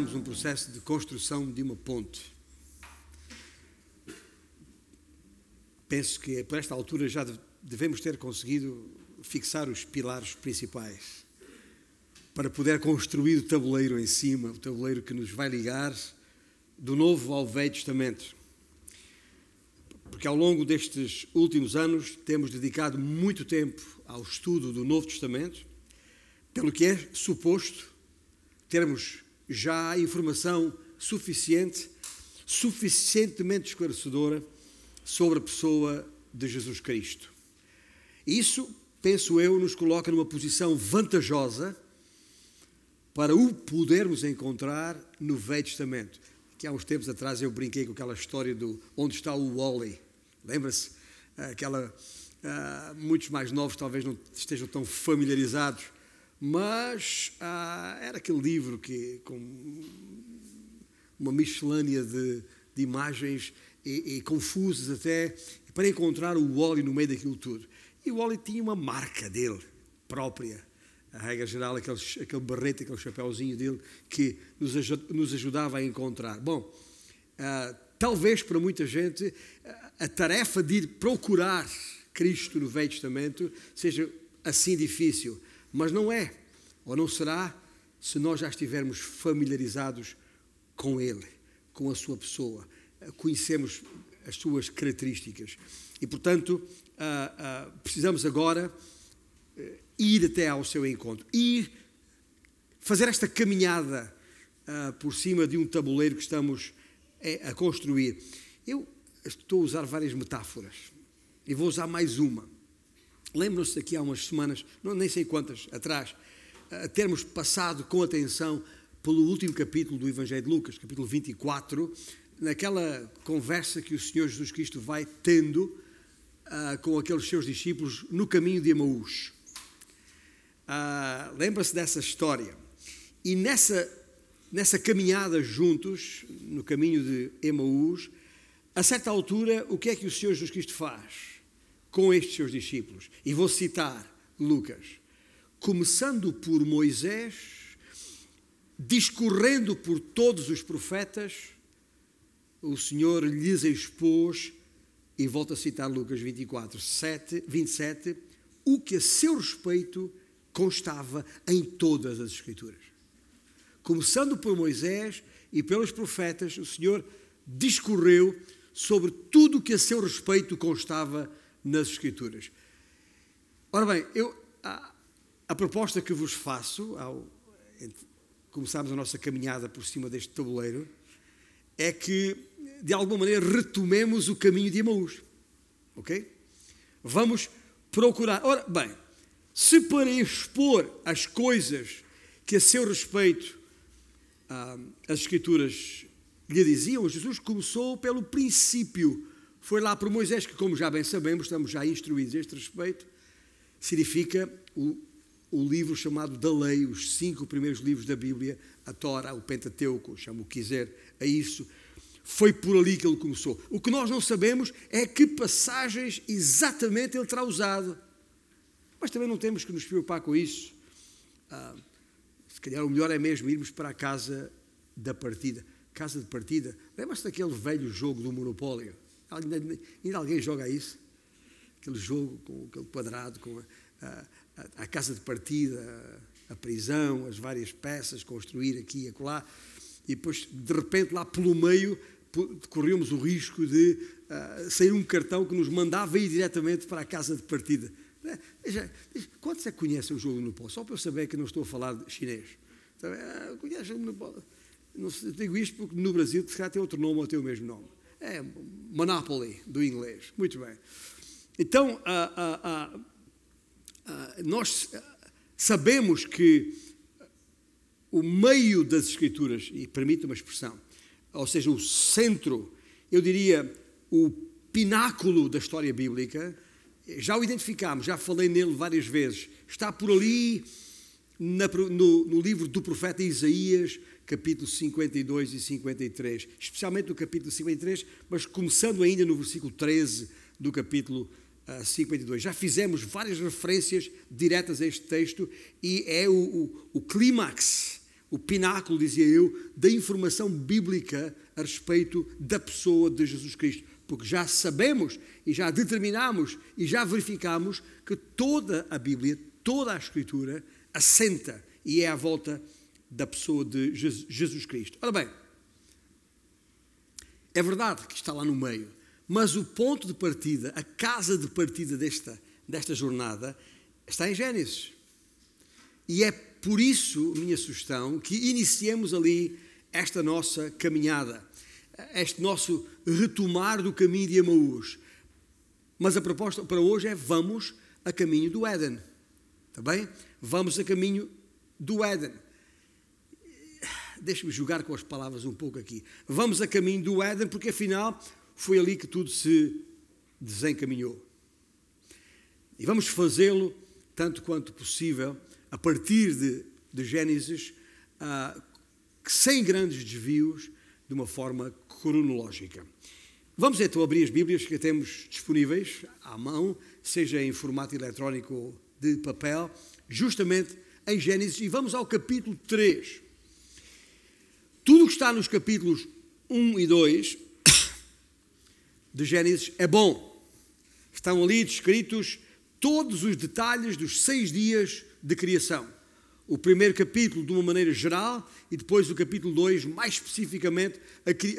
iniciámos um processo de construção de uma ponte. Penso que por esta altura já devemos ter conseguido fixar os pilares principais para poder construir o tabuleiro em cima, o tabuleiro que nos vai ligar do Novo ao Velho Testamento. Porque ao longo destes últimos anos temos dedicado muito tempo ao estudo do Novo Testamento, pelo que é suposto termos já informação suficiente, suficientemente esclarecedora sobre a pessoa de Jesus Cristo. Isso, penso eu, nos coloca numa posição vantajosa para o podermos encontrar no Velho Testamento. Que há uns tempos atrás eu brinquei com aquela história do onde está o Wally. Lembra-se? Aquela, uh, muitos mais novos talvez não estejam tão familiarizados, mas uh, era aquele livro que com uma miscelânea de, de imagens e, e confusas até, para encontrar o Wally no meio daquilo tudo. E o Wally tinha uma marca dele própria. A regra geral, aquele, aquele barrete, aquele chapéuzinho dele, que nos, nos ajudava a encontrar. Bom, uh, talvez para muita gente a tarefa de ir procurar Cristo no Velho Testamento seja assim difícil, mas não é, ou não será, se nós já estivermos familiarizados com Ele, com a Sua pessoa conhecemos as suas características. E, portanto, uh, uh, precisamos agora uh, ir até ao seu encontro, ir fazer esta caminhada por cima de um tabuleiro que estamos eh, a construir. Eu estou a usar várias metáforas e vou usar mais uma. Lembram-se daqui há umas semanas, não, nem sei quantas atrás, a termos passado com atenção pelo último capítulo do Evangelho de Lucas, capítulo 24, naquela conversa que o Senhor Jesus Cristo vai tendo uh, com aqueles seus discípulos no caminho de Emaús. Uh, Lembra-se dessa história. E nessa, nessa caminhada juntos, no caminho de Emaús, a certa altura, o que é que o Senhor Jesus Cristo faz com estes seus discípulos? E vou citar Lucas. Começando por Moisés, discorrendo por todos os profetas, o Senhor lhes expôs, e volto a citar Lucas 24, 7, 27, o que a seu respeito constava em todas as Escrituras. Começando por Moisés e pelos profetas, o Senhor discorreu sobre tudo o que a seu respeito constava nas Escrituras. Ora bem, eu, a, a proposta que vos faço, ao começarmos a nossa caminhada por cima deste tabuleiro, é que de alguma maneira, retomemos o caminho de Emaús. Ok? Vamos procurar. Ora, bem, se para expor as coisas que a seu respeito ah, as Escrituras lhe diziam, Jesus começou pelo princípio. Foi lá por Moisés, que, como já bem sabemos, estamos já instruídos a este respeito, significa o, o livro chamado da lei, os cinco primeiros livros da Bíblia, a Tora, o Pentateuco, chamo o que quiser a isso foi por ali que ele começou. O que nós não sabemos é que passagens exatamente ele terá usado. Mas também não temos que nos preocupar com isso. Ah, se calhar o melhor é mesmo irmos para a casa da partida. Casa de partida. Lembra-se daquele velho jogo do Monopólio? Ainda, ainda, alguém joga isso? Aquele jogo com aquele quadrado, com a, a, a casa de partida, a, a prisão, as várias peças, construir aqui e acolá e depois, de repente, lá pelo meio, corríamos o risco de uh, sair um cartão que nos mandava ir diretamente para a casa de partida. Veja, quantos é que conhecem o jogo do Monopólio? Só para eu saber que não estou a falar de chinês. Então, uh, conhecem o Monopólio? Não digo isto porque no Brasil, se calhar, tem outro nome ou tem o mesmo nome. É Monopoly, do inglês. Muito bem. Então, nós sabemos que o meio das Escrituras, e permite uma expressão, ou seja, o centro, eu diria, o pináculo da história bíblica, já o identificámos, já falei nele várias vezes, está por ali na, no, no, livro do profeta Isaías, capítulo 52 e 53, especialmente no capítulo 53, mas começando ainda no versículo 13 do capítulo uh, ah, 52. Já fizemos várias referências diretas a este texto e é o, o, o clímax o pináculo, dizia eu, da informação bíblica a respeito da pessoa de Jesus Cristo. Porque já sabemos e já determinamos e já verificamos que toda a Bíblia, toda a Escritura, assenta e é à volta da pessoa de Jesus Cristo. Ora bem, é verdade que está lá no meio, mas o ponto de partida, a casa de partida desta, desta jornada, está em Gênesis. E é por isso, minha sugestão, que iniciemos ali esta nossa caminhada, este nosso retomar do caminho de Amaús. Mas a proposta para hoje é vamos a caminho do Éden. Está bem? Vamos a caminho do Éden. Deixe-me jogar com as palavras um pouco aqui. Vamos a caminho do Éden, porque afinal foi ali que tudo se desencaminhou. E vamos fazê-lo tanto quanto possível a partir de, de Gênesis, uh, sem grandes desvios, de uma forma cronológica. Vamos então abrir as Bíblias que temos disponíveis à mão, seja em formato eletrónico ou de papel, justamente em Gênesis, e vamos ao capítulo 3. Tudo o que está nos capítulos 1 e 2 de Gênesis é bom. Estão ali descritos todos os detalhes dos seis dias de criação. O primeiro capítulo de uma maneira geral e depois o capítulo 2, mais especificamente,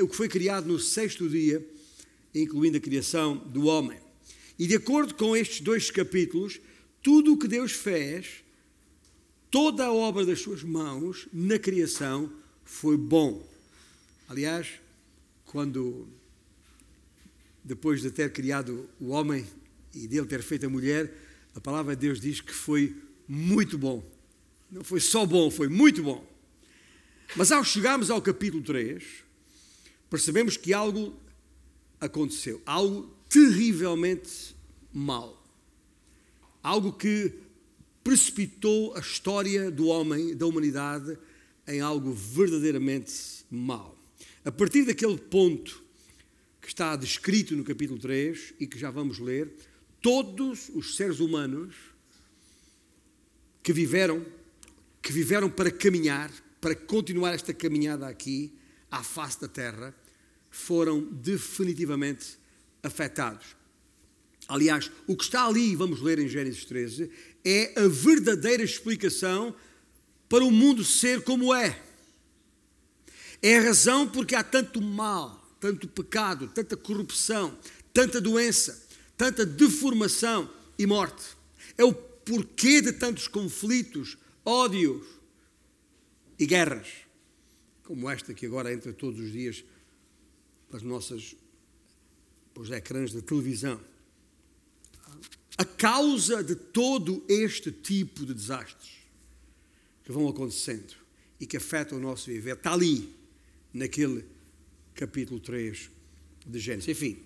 o que foi criado no sexto dia, incluindo a criação do homem. E de acordo com estes dois capítulos, tudo o que Deus fez, toda a obra das suas mãos na criação foi bom. Aliás, quando depois de ter criado o homem e dele ter feito a mulher, a palavra de Deus diz que foi muito bom. Não foi só bom, foi muito bom. Mas ao chegarmos ao capítulo 3, percebemos que algo aconteceu, algo terrivelmente mal. Algo que precipitou a história do homem, da humanidade, em algo verdadeiramente mal. A partir daquele ponto que está descrito no capítulo 3 e que já vamos ler, todos os seres humanos que viveram, que viveram para caminhar, para continuar esta caminhada aqui, à face da terra, foram definitivamente afetados. Aliás, o que está ali, vamos ler em Gênesis 13, é a verdadeira explicação para o mundo ser como é. É a razão porque há tanto mal, tanto pecado, tanta corrupção, tanta doença, tanta deformação e morte. É o porquê de tantos conflitos, ódios e guerras, como esta que agora entra todos os dias pelas nossas pelos ecrãs da televisão. A causa de todo este tipo de desastres que vão acontecendo e que afetam o nosso viver está ali, naquele capítulo 3 de Gênesis. Enfim,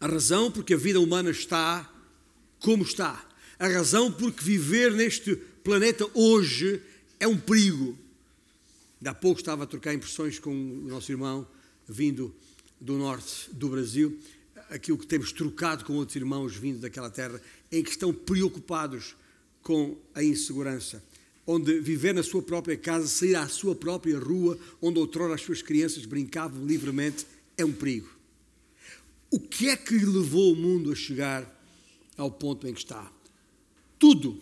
a razão porque a vida humana está como está a razão por que viver neste planeta hoje é um perigo. Ainda há pouco estava a trocar impressões com o nosso irmão vindo do norte do Brasil, aquilo que temos trocado com outros irmãos vindo daquela terra, em que estão preocupados com a insegurança, onde viver na sua própria casa, sair à sua própria rua, onde outrora as suas crianças brincavam livremente, é um perigo. O que é que levou o mundo a chegar ao ponto em que está? tudo,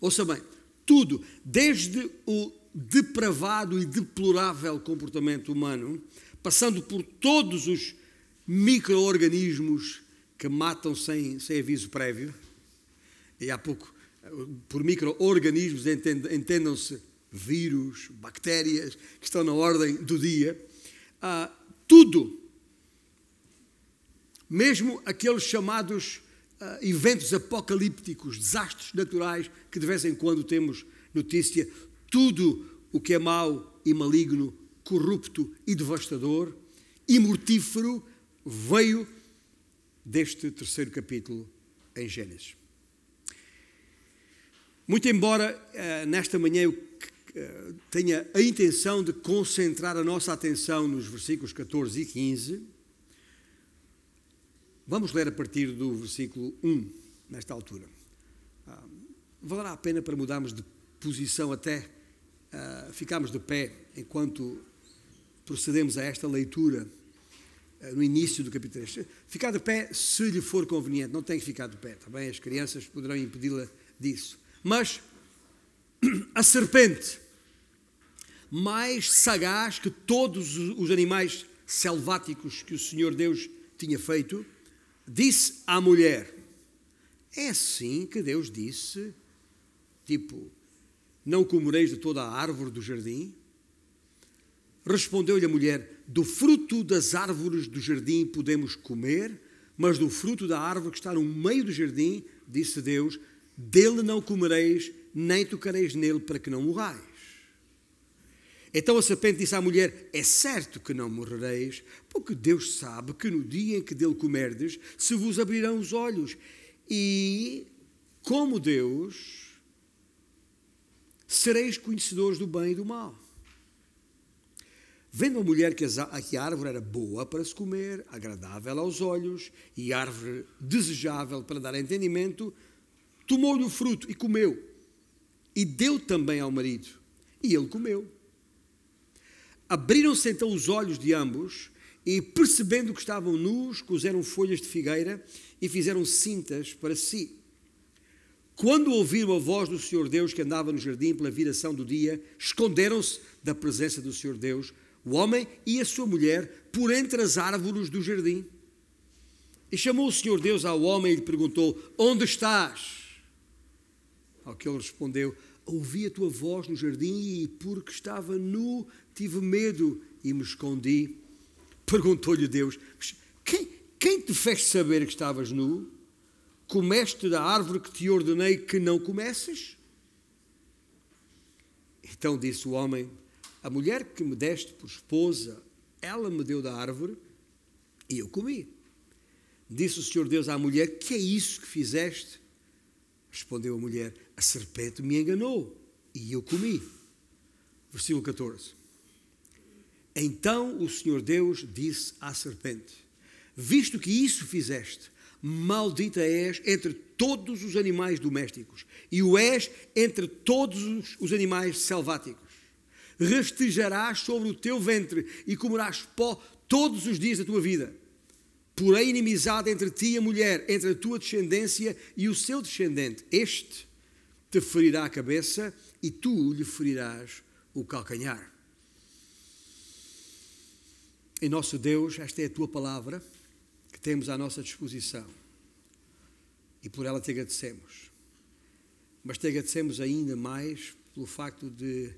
ouça bem, tudo, desde o depravado e deplorável comportamento humano, passando por todos os micro-organismos que matam sem, sem aviso prévio, e há pouco, por micro-organismos entendam-se vírus, bactérias, que estão na ordem do dia, ah, tudo, mesmo aqueles chamados uh, eventos apocalípticos, desastres naturais, que de vez em quando temos notícia, tudo o que é mau e maligno, corrupto e devastador e mortífero veio deste terceiro capítulo em Gênesis. Muito embora uh, nesta manhã eu uh, tenha a intenção de concentrar a nossa atenção nos versículos 14 e 15, Vamos ler a partir do versículo 1, nesta altura. Ah, valerá a pena para mudarmos de posição até uh, ficarmos de pé enquanto procedemos a esta leitura uh, no início do capítulo 3. Ficar de pé se lhe for conveniente, não tem que ficar de pé, também tá as crianças poderão impedi-la disso. Mas a serpente, mais sagaz que todos os animais selváticos que o Senhor Deus tinha feito, disse à mulher: É assim que Deus disse, tipo, não comereis de toda a árvore do jardim? Respondeu-lhe a mulher: Do fruto das árvores do jardim podemos comer, mas do fruto da árvore que está no meio do jardim, disse Deus, dele não comereis, nem tocareis nele, para que não morrais. Então a serpente disse à mulher: É certo que não morrereis, porque Deus sabe que no dia em que dele comerdes, se vos abrirão os olhos. E, como Deus, sereis conhecedores do bem e do mal. Vendo a mulher que a árvore era boa para se comer, agradável aos olhos e árvore desejável para dar entendimento, tomou-lhe o fruto e comeu. E deu também ao marido, e ele comeu. Abriram-se então os olhos de ambos e, percebendo que estavam nus, cozeram folhas de figueira e fizeram cintas para si. Quando ouviram a voz do Senhor Deus que andava no jardim pela viração do dia, esconderam-se da presença do Senhor Deus, o homem e a sua mulher, por entre as árvores do jardim. E chamou o Senhor Deus ao homem e lhe perguntou: Onde estás? Ao que ele respondeu: Ouvi a tua voz no jardim e, porque estava nu, tive medo e me escondi. Perguntou-lhe Deus: quem, quem te fez saber que estavas nu? Comeste da árvore que te ordenei que não comesses? Então disse o homem: A mulher que me deste por esposa, ela me deu da árvore e eu comi. Disse o Senhor Deus à mulher: Que é isso que fizeste? Respondeu a mulher: A serpente me enganou e eu comi. Versículo 14. Então o Senhor Deus disse à serpente: Visto que isso fizeste, maldita és entre todos os animais domésticos e o és entre todos os animais selváticos. Rastejarás sobre o teu ventre e comerás pó todos os dias da tua vida. Porém, inimizade entre ti e a mulher, entre a tua descendência e o seu descendente. Este te ferirá a cabeça e tu lhe ferirás o calcanhar. Em nosso Deus, esta é a tua palavra que temos à nossa disposição e por ela te agradecemos. Mas te agradecemos ainda mais pelo facto de,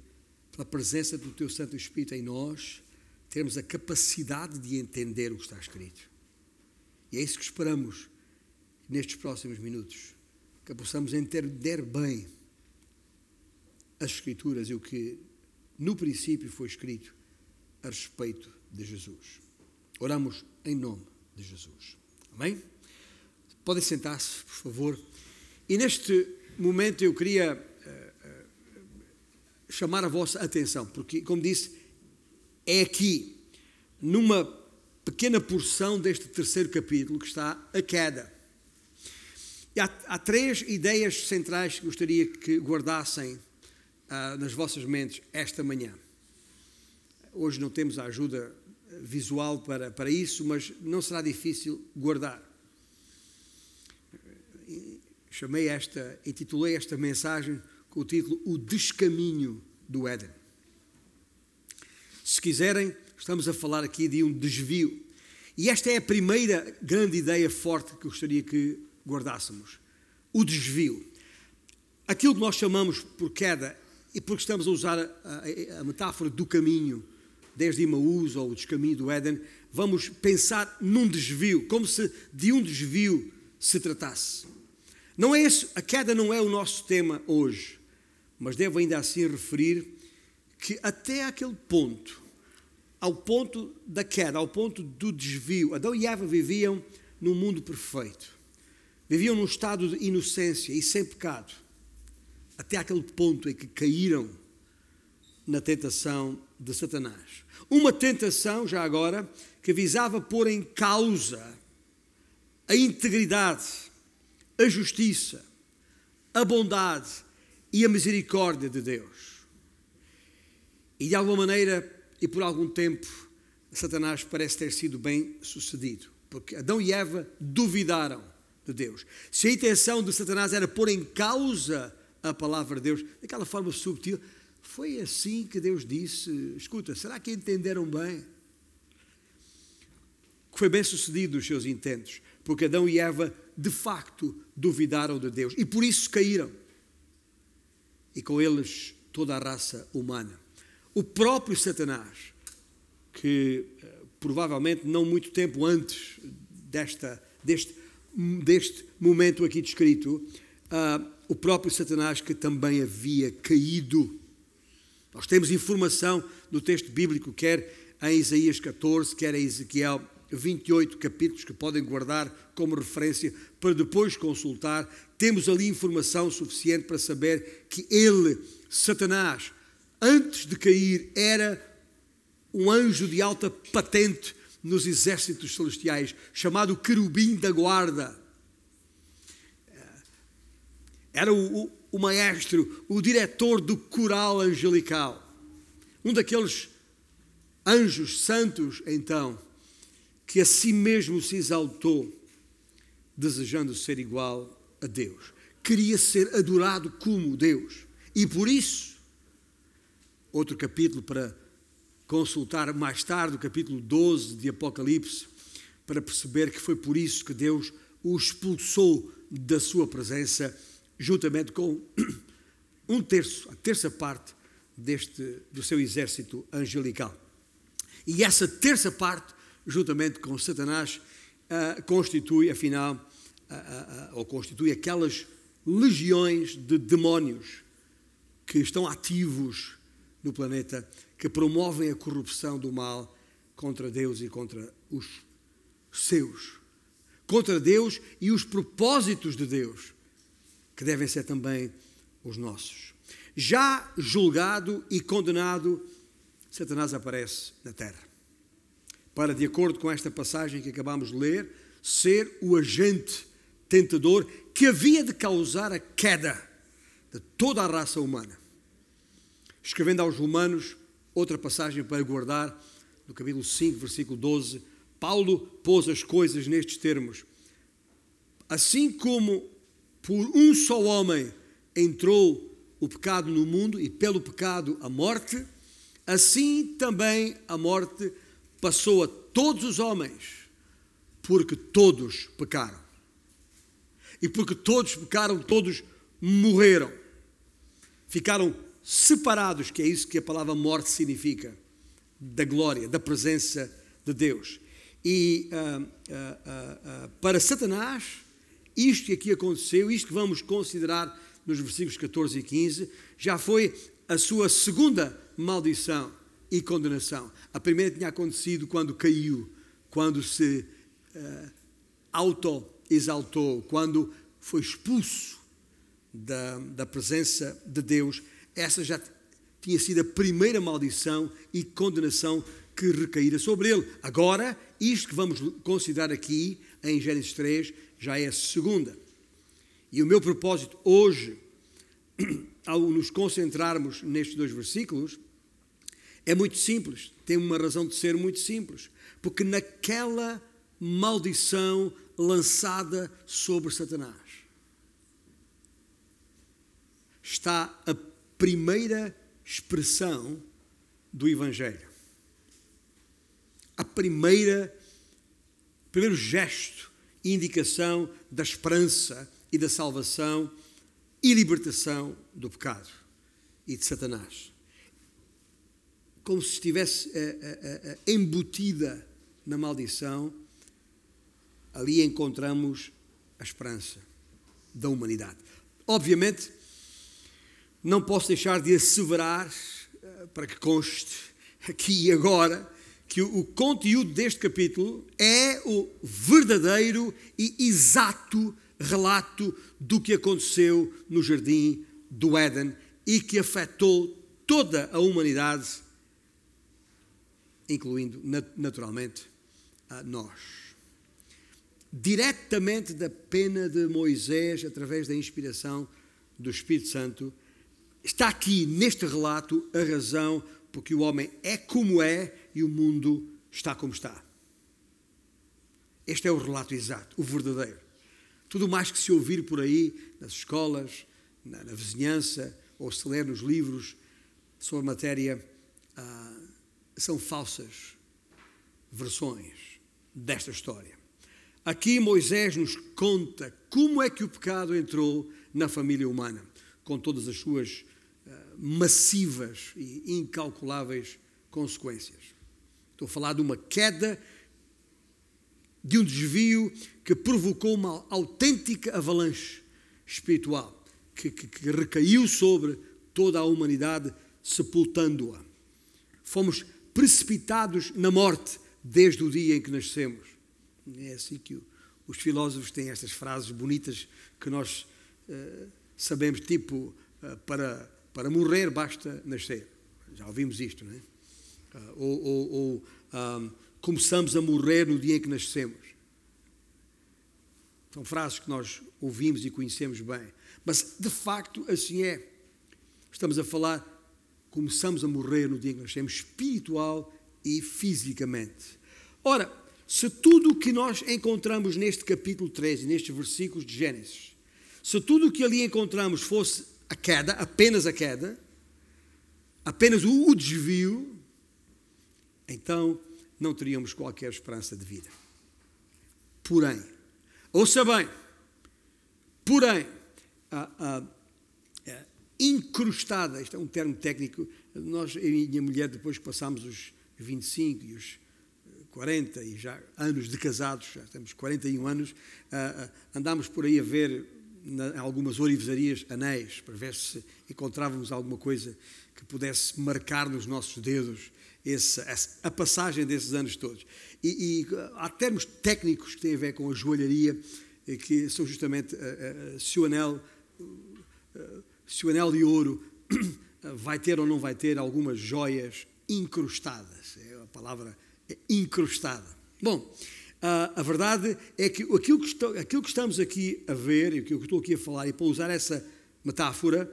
pela presença do teu Santo Espírito em nós, termos a capacidade de entender o que está escrito. E é isso que esperamos nestes próximos minutos, que possamos entender bem as Escrituras e o que no princípio foi escrito a respeito de Jesus. Oramos em nome de Jesus. Amém? Podem sentar-se, por favor. E neste momento eu queria uh, uh, chamar a vossa atenção, porque, como disse, é aqui, numa pequena porção deste terceiro capítulo, que está a queda. Há, há três ideias centrais que gostaria que guardassem uh, nas vossas mentes esta manhã. Hoje não temos a ajuda visual para, para isso, mas não será difícil guardar. Chamei esta, intitulei esta mensagem com o título O Descaminho do Éden. Se quiserem, estamos a falar aqui de um desvio. E esta é a primeira grande ideia forte que gostaria que guardássemos: o desvio. Aquilo que nós chamamos por queda, e porque estamos a usar a, a, a metáfora do caminho, desde Imaús ou o descaminho do Éden, vamos pensar num desvio, como se de um desvio se tratasse. Não é esse, a queda não é o nosso tema hoje, mas devo ainda assim referir que até aquele ponto, ao ponto da queda, ao ponto do desvio, Adão e Eva viviam num mundo perfeito. Viviam num estado de inocência e sem pecado. Até aquele ponto em que caíram na tentação de Satanás. Uma tentação, já agora, que visava pôr em causa a integridade, a justiça, a bondade e a misericórdia de Deus. E de alguma maneira e por algum tempo, Satanás parece ter sido bem sucedido, porque Adão e Eva duvidaram de Deus. Se a intenção de Satanás era pôr em causa a palavra de Deus, daquela forma subtil, foi assim que Deus disse: escuta, será que entenderam bem? Foi bem sucedido os seus intentos, porque Adão e Eva de facto duvidaram de Deus e por isso caíram. E com eles toda a raça humana. O próprio Satanás, que eh, provavelmente não muito tempo antes desta, deste, deste momento aqui descrito, uh, o próprio Satanás que também havia caído. Nós temos informação no texto bíblico, quer em Isaías 14, quer em Ezequiel 28 capítulos que podem guardar como referência para depois consultar. Temos ali informação suficiente para saber que ele, Satanás, antes de cair, era um anjo de alta patente nos exércitos celestiais, chamado querubim da guarda. Era o, o, o maestro, o diretor do coral angelical. Um daqueles anjos santos, então, que a si mesmo se exaltou, desejando ser igual a Deus. Queria ser adorado como Deus. E por isso, outro capítulo para consultar mais tarde, o capítulo 12 de Apocalipse, para perceber que foi por isso que Deus o expulsou da sua presença, juntamente com um terço, a terça parte deste, do seu exército angelical. E essa terça parte juntamente com Satanás, uh, constitui, afinal, uh, uh, ou constitui aquelas legiões de demónios que estão ativos no planeta, que promovem a corrupção do mal contra Deus e contra os seus. Contra Deus e os propósitos de Deus, que devem ser também os nossos. Já julgado e condenado, Satanás aparece na terra para, de acordo com esta passagem que acabamos de ler, ser o agente tentador que havia de causar a queda de toda a raça humana. Escrevendo aos Romanos, outra passagem para guardar, no capítulo 5, versículo 12, Paulo pôs as coisas nestes termos. Assim como por um só homem entrou o pecado no mundo e pelo pecado a morte, assim também a morte passou a todos os homens, porque todos pecaram. E porque todos pecaram, todos morreram. Ficaram separados, que é isso que a palavra morte significa, da glória, da presença de Deus. E uh, uh, uh, para Satanás, isto que aqui aconteceu, isto que vamos considerar nos versículos 14 e 15, já foi a sua segunda maldição e condenação. A primeira tinha acontecido quando caiu, quando se uh, auto-exaltou, quando foi expulso da, da presença de Deus. Essa já tinha sido a primeira maldição e condenação que recaíra sobre ele. Agora, isto que vamos considerar aqui, em Gênesis 3, já é a segunda. E o meu propósito hoje, ao nos concentrarmos nestes dois versículos, é muito simples, tem uma razão de ser muito simples, porque naquela maldição lançada sobre Satanás está a primeira expressão do Evangelho. A primeira, primeiro gesto e indicação da esperança e da salvação e libertação do pecado e de Satanás como se estivesse uh, uh, uh, embutida na maldição, ali encontramos a esperança da humanidade. Obviamente, não posso deixar de asseverar, para que conste aqui e agora, que o, o conteúdo deste capítulo é o verdadeiro e exato relato do que aconteceu no jardim do Éden e que afetou toda a humanidade incluindo naturalmente a nós. Diretamente da pena de Moisés, através da inspiração do Espírito Santo, está aqui neste relato a razão porque o homem é como é e o mundo está como está. Este é o relato exato, o verdadeiro. Tudo mais que se ouvir por aí, nas escolas, na, na vizinhança, ou se ler nos livros sobre matéria, ah, são falsas versões desta história. Aqui Moisés nos conta como é que o pecado entrou na família humana, com todas as suas massivas e incalculáveis consequências. Estou a falar de uma queda, de um desvio que provocou uma autêntica avalanche espiritual, que, que, que recaiu sobre toda a humanidade, sepultando-a. Fomos precipitados na morte desde o dia em que nascemos. É assim que os filósofos têm estas frases bonitas que nós uh, sabemos, tipo, uh, para, para morrer basta nascer. Já ouvimos isto, não é? Uh, ou, ou, ou um, começamos a morrer no dia em que nascemos. São frases que nós ouvimos e conhecemos bem. Mas, de facto, assim é. Estamos a falar, começamos a morrer no dia em que nascemos, espiritual e fisicamente. Ora, se tudo o que nós encontramos neste capítulo 13, nestes versículos de Gênesis, se tudo o que ali encontramos fosse a queda, apenas a queda, apenas o desvio, então não teríamos qualquer esperança de vida. Porém, ouça bem, porém, a, a, a incrustada, isto é um termo técnico, nós, eu e minha mulher, depois que passámos os 25 e os 40 e já anos de casados, já temos 41 anos, andámos por aí a ver em algumas orivesarias anéis, para ver se encontrávamos alguma coisa que pudesse marcar nos nossos dedos esse, a passagem desses anos todos. E, e, há termos técnicos que têm a ver com a joalharia, eh, que são justamente uh, uh, se, o anel, se o anel de ouro vai ter ou não vai ter algumas joias incrustadas. É a palavra incrustada. Bom, a verdade é que aquilo que, estou, aquilo que estamos aqui a ver, e aquilo que estou aqui a falar, e para usar essa metáfora,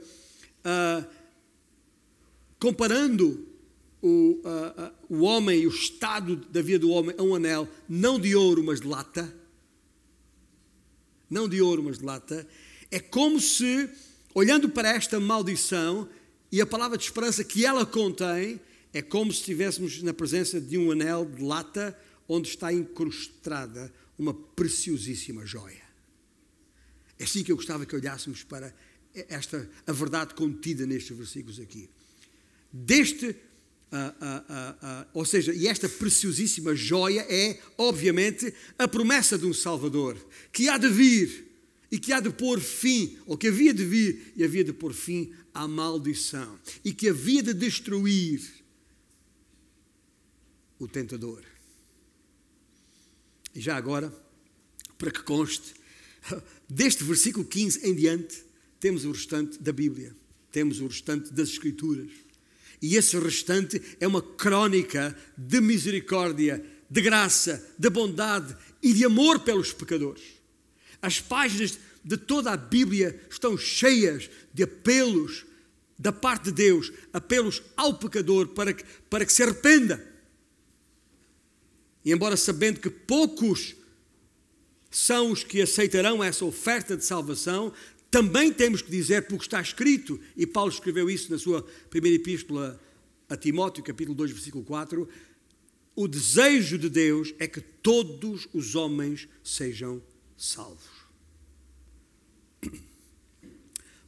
comparando o, o homem, o estado da vida do homem a um anel, não de ouro, mas de lata, não de ouro, mas de lata, é como se, olhando para esta maldição e a palavra de esperança que ela contém, é como se estivéssemos na presença de um anel de lata onde está incrustada uma preciosíssima joia. É assim que eu gostava que olhássemos para esta a verdade contida nestes versículos aqui. Deste, uh, uh, uh, ou seja, e esta preciosíssima joia é, obviamente, a promessa de um Salvador que há de vir e que há de pôr fim, ou que havia de vir e havia de pôr fim à maldição e que havia de destruir o tentador. E já agora, para que conste, deste versículo 15 em diante, temos o restante da Bíblia, temos o restante das Escrituras. E esse restante é uma crónica de misericórdia, de graça, de bondade e de amor pelos pecadores. As páginas de toda a Bíblia estão cheias de apelos da parte de Deus, apelos ao pecador para que, para que se arrependa e embora sabendo que poucos são os que aceitarão essa oferta de salvação, também temos que dizer, porque está escrito, e Paulo escreveu isso na sua primeira epístola a Timóteo, capítulo 2, versículo 4, o desejo de Deus é que todos os homens sejam salvos.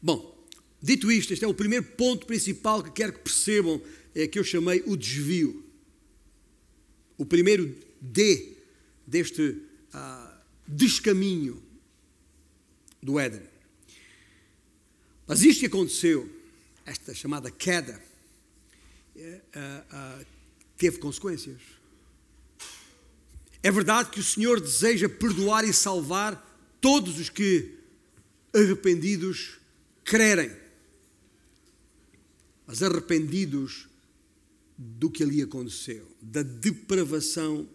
Bom, dito isto, este é o primeiro ponto principal que quero que percebam, é que eu chamei o desvio. O primeiro D deste uh, descaminho do Éden. Mas isto que aconteceu, esta chamada queda, uh, uh, teve consequências. É verdade que o Senhor deseja perdoar e salvar todos os que arrependidos crerem. Mas arrependidos do que ali aconteceu, da depravação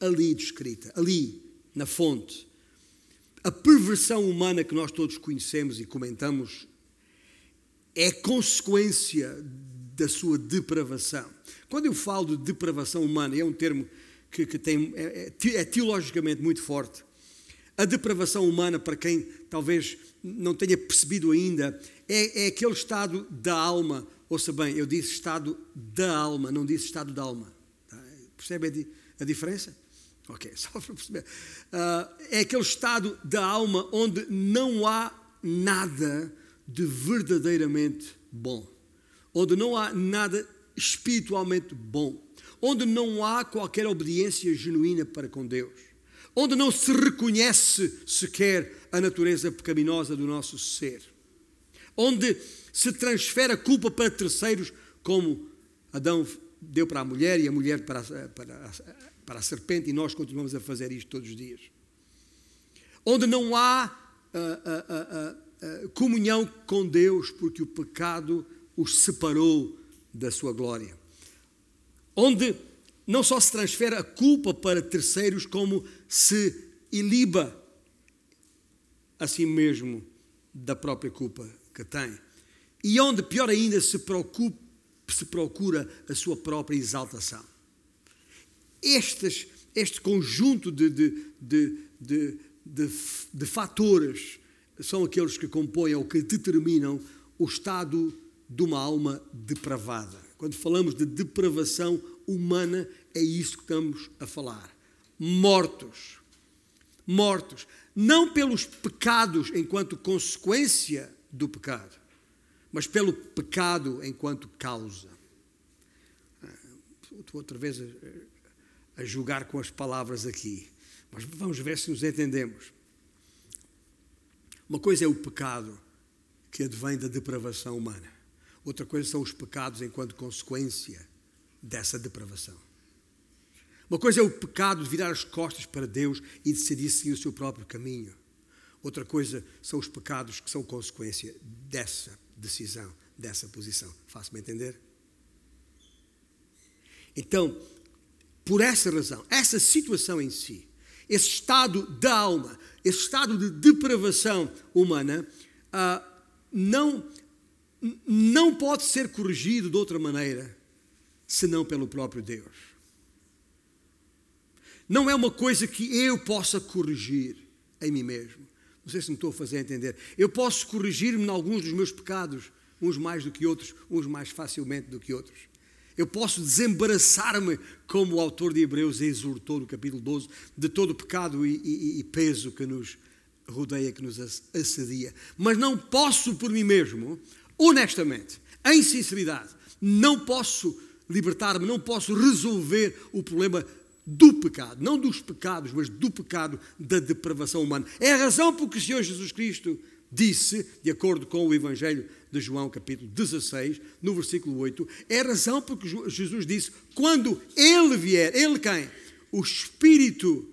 ali descrita, ali na fonte. A perversão humana que nós todos conhecemos e comentamos é consequência da sua depravação. Quando eu falo de depravação humana, é um termo que, que tem, é, é, é teologicamente muito forte. A depravação humana, para quem talvez não tenha percebido ainda, é, é aquele estado da alma. Ouça bem, eu disse estado da alma, não disse estado da alma. Tá? Percebe a, a, diferença? Ok, só para perceber. Uh, é aquele estado da alma onde não há nada de verdadeiramente bom, onde não há nada espiritualmente bom, onde não há qualquer obediência genuína para com Deus, onde não se reconhece sequer a natureza pecaminosa do nosso ser, onde se transfere a culpa para terceiros, como Adão deu para a mulher e a mulher para para para a serpente, e nós continuamos a fazer isto todos os dias. Onde não há uh, uh, uh, comunhão com Deus, porque o pecado os separou da sua glória. Onde não só se transfere a culpa para terceiros, como se iliba a si mesmo da própria culpa que tem. E onde, pior ainda, se, preocupa, se procura a sua própria exaltação. Estes, este conjunto de, de, de, de, de, de fatores são aqueles que compõem ou que determinam o estado de uma alma depravada. Quando falamos de depravação humana, é isso que estamos a falar. Mortos. Mortos não pelos pecados enquanto consequência do pecado, mas pelo pecado enquanto causa. Estou outra vez a, julgar com as palavras aqui, mas vamos ver se nos entendemos. Uma coisa é o pecado que advém da depravação humana, outra coisa são os pecados enquanto consequência dessa depravação. Uma coisa é o pecado de virar as costas para Deus e decidir seguir o seu próprio caminho. Outra coisa são os pecados que são consequência dessa decisão, dessa posição. Faço-me entender? Então, por essa razão, essa situação em si, esse estado da alma, esse estado de depravação humana, uh, não, não pode ser corrigido de outra maneira senão pelo próprio Deus não é uma coisa que eu possa corrigir em mim mesmo. Não sei se me estou a fazer entender. Eu posso corrigir-me em alguns dos meus pecados, uns mais do que outros, uns mais facilmente do que outros. Eu posso desembaraçar-me, como o autor de Hebreus exortou no capítulo 12, de todo o pecado e, e, e peso que nos rodeia, que nos assedia. Mas não posso por mim mesmo, honestamente, em sinceridade, não posso libertar-me, não posso resolver o problema do pecado, não dos pecados, mas do pecado da depravação humana. É a razão por que o Senhor Jesus Cristo disse, de acordo com o Evangelho de João, capítulo 16, no versículo 8, é razão por que Jesus disse: quando Ele vier, Ele quem? O Espírito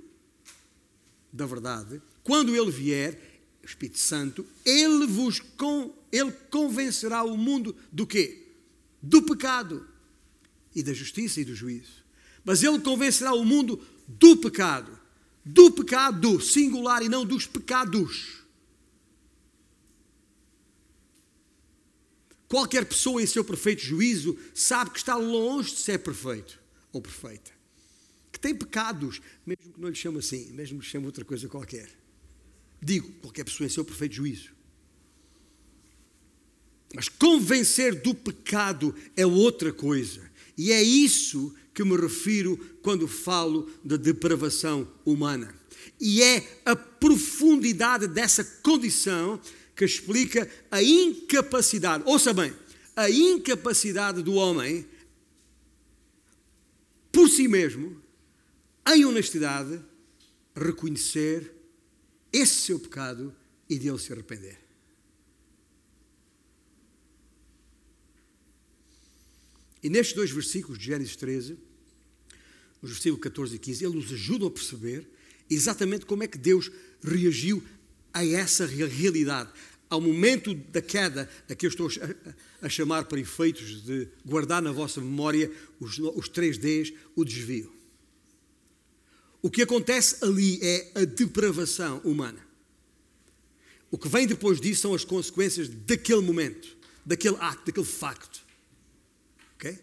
da verdade, quando Ele vier, Espírito Santo, Ele vos con, Ele convencerá o mundo do quê? Do pecado e da justiça e do juízo mas ele convencerá o mundo do pecado. Do pecado singular e não dos pecados. Qualquer pessoa em seu perfeito juízo sabe que está longe de ser perfeito ou perfeita. Que tem pecados, mesmo que não lhe chame assim, mesmo que lhe chame outra coisa qualquer. Digo, qualquer pessoa em seu perfeito juízo. Mas convencer do pecado é outra coisa. E é isso que me refiro quando falo da depravação humana. E é a profundidade dessa condição que explica a incapacidade, ouça bem, a incapacidade do homem por si mesmo, em honestidade, reconhecer esse seu pecado e dele se arrepender. E nestes dois versículos de Gênesis 13, nos versículos 14 e 15, ele nos ajuda a perceber exatamente como é que Deus reagiu a essa realidade. Ao momento da queda, a que eu estou a, chamar para efeitos de guardar na vossa memória os, os três Ds, o desvio. O que acontece ali é a depravação humana. O que vem depois disso são as consequências daquele momento, daquele acto, daquele facto. Ok?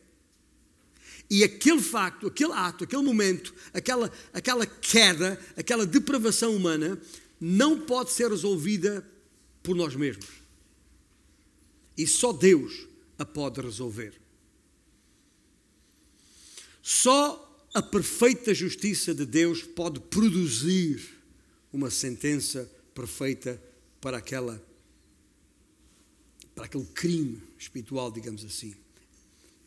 E aquele facto, aquele ato, aquele momento, aquela, aquela queda, aquela depravação humana, não pode ser resolvida por nós mesmos. E só Deus a pode resolver. Só a perfeita justiça de Deus pode produzir uma sentença perfeita para aquela para aquele crime espiritual, digamos assim.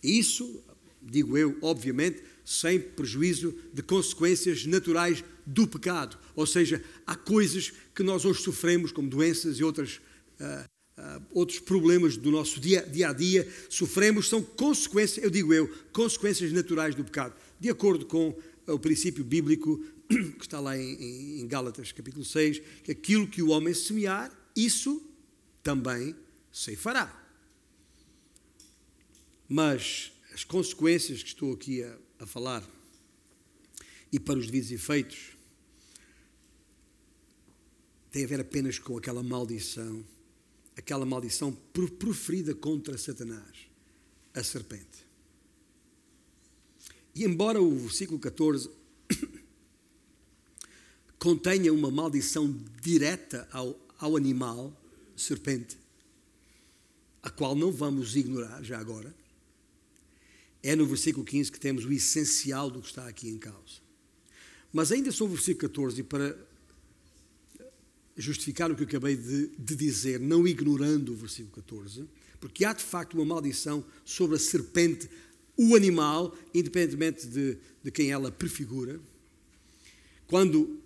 Isso, digo eu, obviamente, sem prejuízo de consequências naturais do pecado. Ou seja, há coisas que nós hoje sofremos, como doenças e outras, uh, uh, outros problemas do nosso dia, dia a dia, sofremos, são consequências, eu digo eu, consequências naturais do pecado. De acordo com o princípio bíblico que está lá em, em Gálatas capítulo 6, que aquilo que o homem semear, isso também se fará. Mas as consequências que estou aqui a, a falar, e para os devidos efeitos, têm a ver apenas com aquela maldição, aquela maldição proferida contra Satanás, a serpente. E embora o versículo 14 contenha uma maldição direta ao, ao animal, serpente, a qual não vamos ignorar já agora, é no versículo 15 que temos o essencial do que está aqui em causa. Mas ainda sobre o versículo 14, e para justificar o que eu acabei de, de, dizer, não ignorando o versículo 14, porque há de facto uma maldição sobre a serpente, o animal, independentemente de, de quem ela prefigura. Quando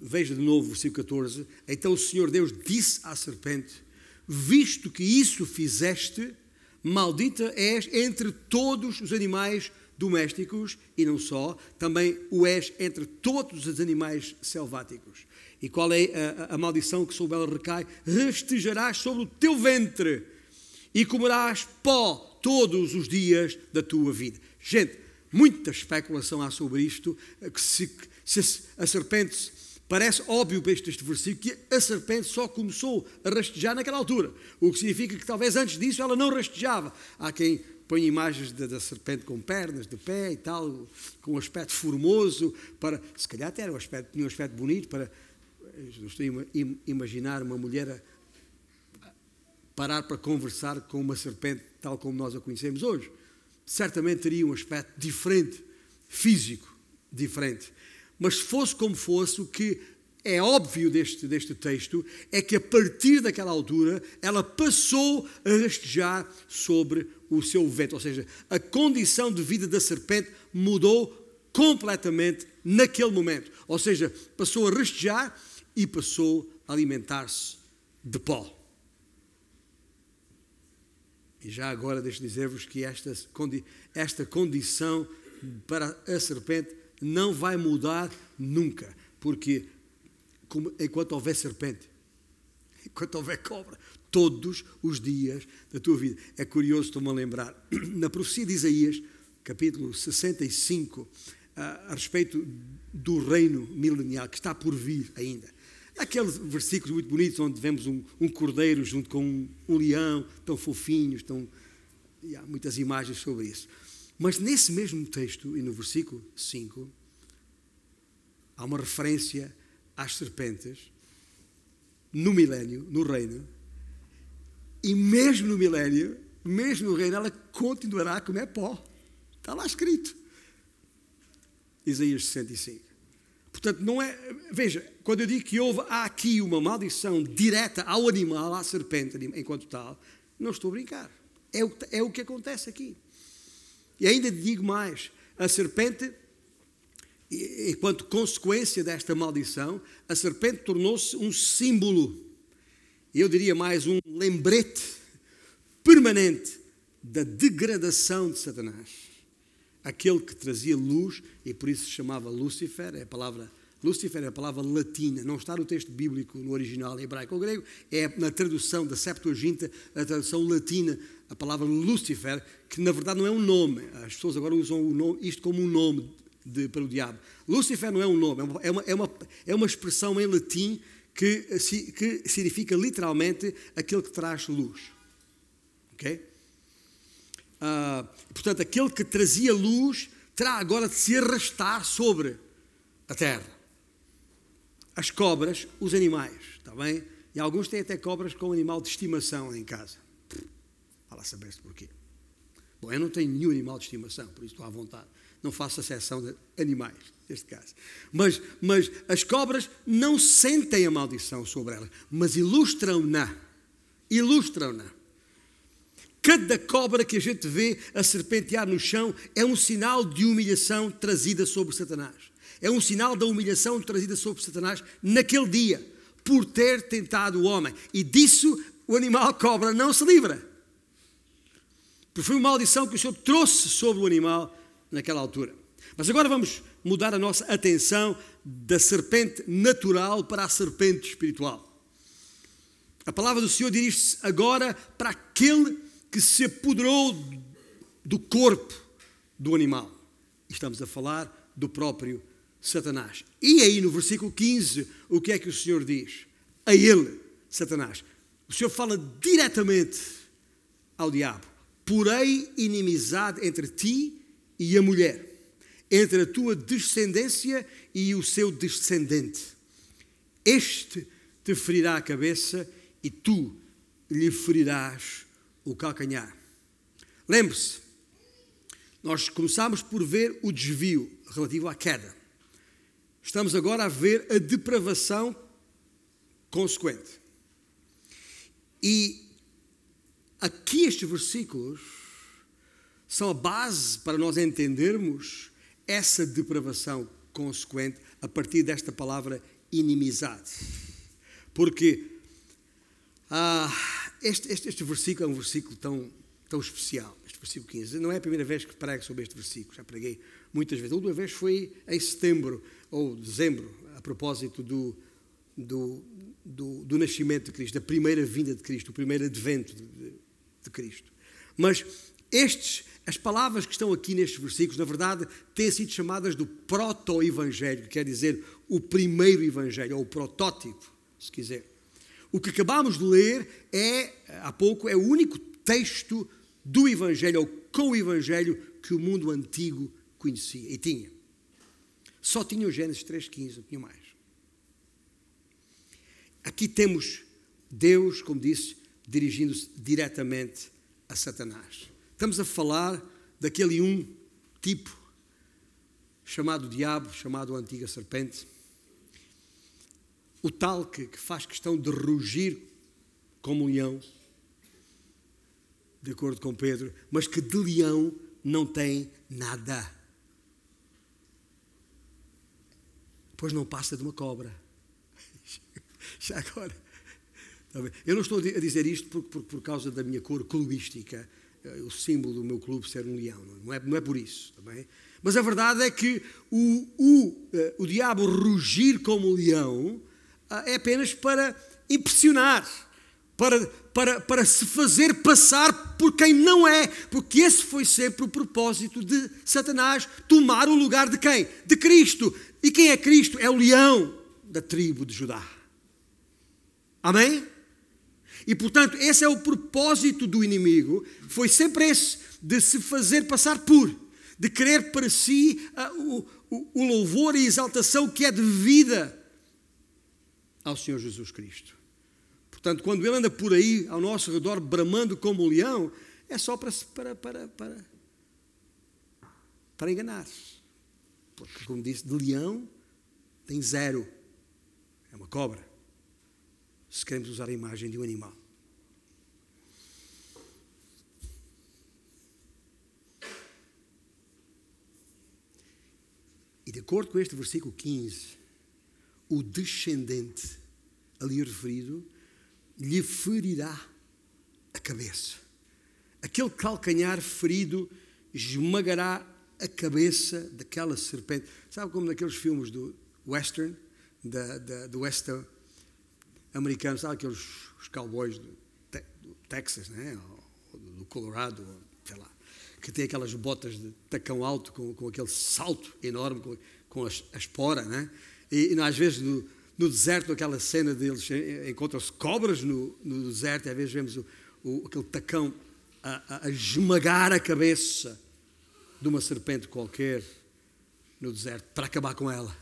veja de novo o versículo 14. Então o Senhor Deus disse à serpente: Visto que isso fizeste, maldita és entre todos os animais domésticos e não só, também o és entre todos os animais selváticos. E qual é a, a, maldição que sobre ela recai? Restejarás sobre o teu ventre e comerás pó todos os dias da tua vida. Gente, muita especulação há sobre isto, que se, se a serpente Parece óbvio para este versículo que a serpente só começou a rastejar naquela altura, o que significa que talvez antes disso ela não rastejava. Há quem põe imagens da, serpente com pernas, de pé e tal, com um aspecto formoso, para, se calhar até era um aspecto, tinha um aspecto bonito, para, não estou a imaginar uma mulher parar para conversar com uma serpente tal como nós a conhecemos hoje. Certamente teria um aspecto diferente, físico, diferente. Mas fosse como fosse, o que é óbvio deste, deste texto é que a partir daquela altura ela passou a rastejar sobre o seu vento, ou seja, a condição de vida da serpente mudou completamente naquele momento, ou seja, passou a rastejar e passou a alimentar-se de pó. E já agora deixo dizer-vos que esta, esta condição para a serpente não vai mudar nunca, porque como, enquanto houver serpente, enquanto houver cobra, todos os dias da tua vida. É curioso, estou-me a lembrar, na profecia de Isaías, capítulo 65, a, a respeito do reino milenial que está por vir ainda. Aqueles versículos muito bonitos onde vemos um, um cordeiro junto com um, um, leão, tão fofinhos, tão, e há muitas imagens sobre isso. Mas nesse mesmo texto, e no versículo 5, há uma referência às serpentes no milénio, no reino, e mesmo no milénio, mesmo no reino, ela continuará a comer pó. Está lá escrito. Isaías 65. Portanto, não é. Veja, quando eu digo que houve há aqui uma maldição direta ao animal, à serpente, enquanto tal, não estou a brincar. É o, é o que acontece aqui. E ainda digo mais: a serpente, enquanto consequência desta maldição, a serpente tornou-se um símbolo, eu diria mais um lembrete permanente da degradação de Satanás. Aquele que trazia luz, e por isso se chamava Lúcifer, é a palavra Lúcifer é a palavra latina, não está no texto bíblico, no original hebraico ou grego, é na tradução da Septuaginta, a tradução latina, a palavra Lúcifer, que na verdade não é um nome. As pessoas agora usam nome, isto como um nome de, para o diabo. Lúcifer não é um nome, é uma, é uma, é uma expressão em latim que, que significa literalmente aquele que traz luz. Ok? Ah, portanto, aquele que trazia luz terá agora de se arrastar sobre a terra. As cobras, os animais, está bem? E alguns têm até cobras com animal de estimação em casa. Fala saber-se porquê. Bom, eu não tenho nenhum animal de estimação, por isso estou à vontade. Não faço a seção de animais, neste caso. Mas, mas as cobras não sentem a maldição sobre elas, mas ilustram-na. Ilustram-na. Cada cobra que a gente vê a serpentear no chão é um sinal de humilhação trazida sobre Satanás. É um sinal da humilhação trazida sobre Satanás naquele dia, por ter tentado o homem. E disso o animal cobra não se livra. Porque foi uma maldição que o Senhor trouxe sobre o animal naquela altura. Mas agora vamos mudar a nossa atenção da serpente natural para a serpente espiritual. A palavra do Senhor dirige-se agora para aquele que se apoderou do corpo do animal. Estamos a falar do próprio Satanás. E aí no versículo 15, o que é que o Senhor diz? A ele, Satanás. O Senhor fala diretamente ao diabo: Porém, inimizade entre ti e a mulher, entre a tua descendência e o seu descendente. Este te ferirá a cabeça e tu lhe ferirás o calcanhar. Lembre-se, nós começámos por ver o desvio relativo à queda. Estamos agora a ver a depravação consequente. E aqui estes versículos são a base para nós entendermos essa depravação consequente a partir desta palavra inimizade. Porque ah, este, este, este versículo é um versículo tão, tão especial, este versículo 15. Não é a primeira vez que prego sobre este versículo, já preguei muitas vezes. A última vez foi em setembro ou dezembro, a propósito do, do, do, do nascimento de Cristo, da primeira vinda de Cristo, o primeiro advento de, de, de Cristo. Mas estes, as palavras que estão aqui nestes versículos, na verdade, têm sido chamadas do proto-evangelho, que quer dizer o primeiro evangelho, ou o protótipo, se quiser. O que acabamos de ler é, há pouco, é o único texto do Evangelho, ou com o Evangelho, que o mundo antigo conhecia e tinha. Só tinha o Gênesis 3,15, não tinha mais. Aqui temos Deus, como disse, dirigindo-se diretamente a Satanás. Estamos a falar daquele um tipo chamado diabo, chamado antiga serpente o tal que, que faz questão de rugir como um leão, de acordo com Pedro, mas que de leão não tem nada. Pois não passa de uma cobra. Já agora. Eu não estou a dizer isto por, por, por causa da minha cor clubística, o símbolo do meu clube ser um leão, não é, não é por isso. Também. Mas a verdade é que o, o, eh, o diabo rugir como leão ah, é apenas para impressionar, para, para, para se fazer passar por quem não é, porque esse foi sempre o propósito de Satanás tomar o lugar de quem? De Cristo. E quem é Cristo? É o leão da tribo de Judá. Amém? E portanto, esse é o propósito do inimigo, foi sempre esse, de se fazer passar por, de querer para si uh, o, o, louvor e exaltação que é devida ao Senhor Jesus Cristo. Portanto, quando ele anda por aí ao nosso redor bramando como um leão, é só para, para, para, para, para enganar. Porque, como disse, de leão tem zero. É uma cobra. Se queremos usar a imagem de um animal. E de acordo com este versículo 15, o descendente ali referido lhe ferirá a cabeça. Aquele calcanhar ferido esmagará a cabeça daquela serpente. Sabe como naqueles filmes do western, da, da, do western americano, sabe aqueles os cowboys do, te, do Texas, né? Ou do Colorado, sei lá, que tem aquelas botas de tacão alto com, com aquele salto enorme, com, com a, a espora, né? E, e às vezes no, no, deserto, aquela cena deles, encontram-se cobras no, no, deserto, e às vezes vemos o, o, aquele tacão a, a esmagar a cabeça de uma serpente qualquer no deserto para acabar com ela.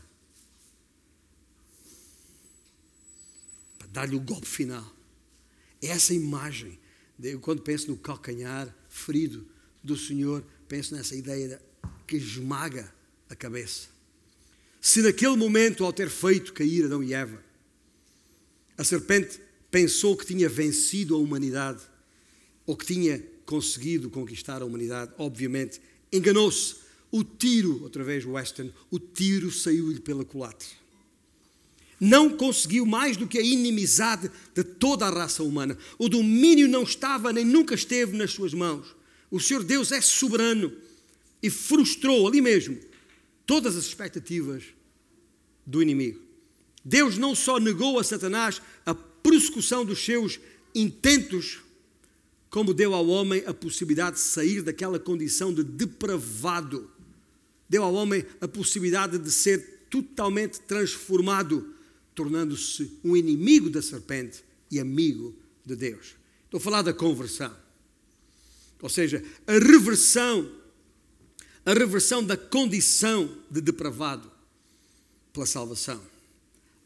Dar-lhe o golpe final. É essa imagem. Quando penso no calcanhar ferido do Senhor, penso nessa ideia que esmaga a cabeça. Se naquele momento, ao ter feito cair Adão e Eva, a serpente pensou que tinha vencido a humanidade, ou que tinha conseguido conquistar a humanidade, obviamente enganou-se. O tiro, outra vez Western, o tiro saiu-lhe pela culatra. Não conseguiu mais do que a inimizade de toda a raça humana. O domínio não estava nem nunca esteve nas suas mãos. O Senhor Deus é soberano e frustrou ali mesmo todas as expectativas do inimigo. Deus não só negou a Satanás a prossecução dos seus intentos, como deu ao homem a possibilidade de sair daquela condição de depravado. Deu ao homem a possibilidade de ser totalmente transformado, tornando-se um inimigo da serpente e amigo de Deus. Estou a falar da conversão. Ou seja, a reversão, a reversão da condição de depravado pela salvação.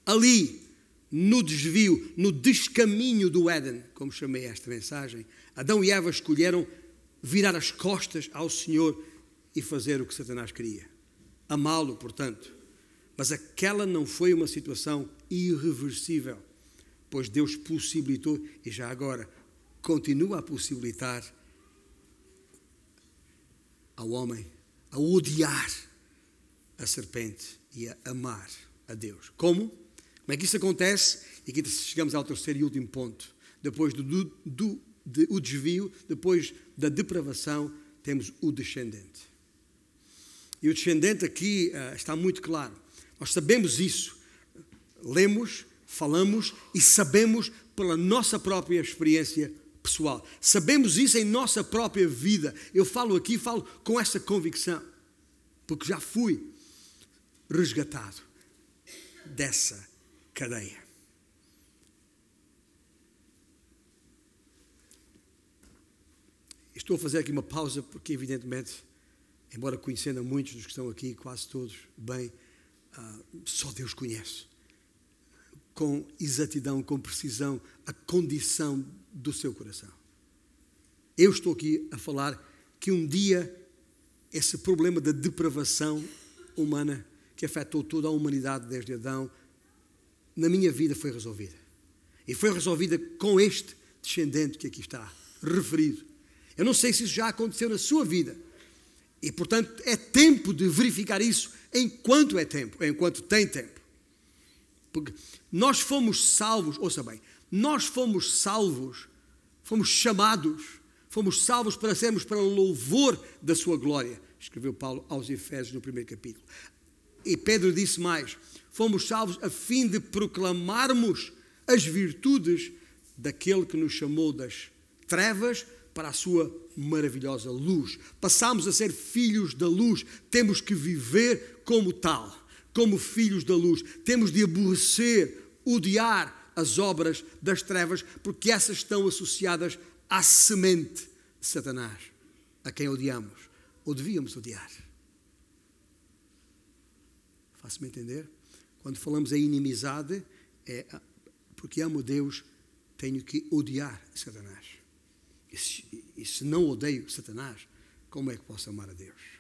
Ali, no desvio, no descaminho do Éden, como chamei esta mensagem, Adão e Eva escolheram virar as costas ao Senhor e fazer o que Satanás queria. Amá-lo, portanto. Mas aquela não foi uma situação irreversível, pois Deus possibilitou, e já agora continua a possibilitar, ao homem a odiar a serpente e a amar a Deus. Como? Como é que isso acontece? E aqui chegamos ao terceiro e último ponto. Depois do, do de, o desvio, depois da depravação, temos o descendente. E o descendente aqui uh, está muito claro. Nós sabemos isso. Lemos, falamos e sabemos pela nossa própria experiência pessoal. Sabemos isso em nossa própria vida. Eu falo aqui, falo com essa convicção, porque já fui resgatado dessa cadeia. Estou a fazer aqui uma pausa porque, evidentemente, embora conhecendo muitos dos que estão aqui, quase todos, bem, uh, só Deus conhece com exatidão, com precisão, a condição do seu coração. Eu estou aqui a falar que um dia esse problema da depravação humana que afetou toda a humanidade desde Adão, na minha vida foi resolvida. E foi resolvida com este descendente que aqui está referido. Eu não sei se isso já aconteceu na sua vida. E, portanto, é tempo de verificar isso enquanto é tempo, enquanto tem tempo. Porque nós fomos salvos, ouça bem, nós fomos salvos, fomos chamados, fomos salvos para sermos para o louvor da sua glória, escreveu Paulo aos Efésios no primeiro capítulo. E Pedro disse mais: fomos salvos a fim de proclamarmos as virtudes daquele que nos chamou das trevas para a sua maravilhosa luz. Passamos a ser filhos da luz, temos que viver como tal, como filhos da luz. Temos de aborrecer, odiar as obras das trevas, porque essas estão associadas à semente de Satanás, a quem odiamos, ou devíamos odiar. Faço-me entender? Quando falamos em inimizade, é porque amo Deus, tenho que odiar Satanás. E se, e se não odeio Satanás, como é que posso amar a Deus?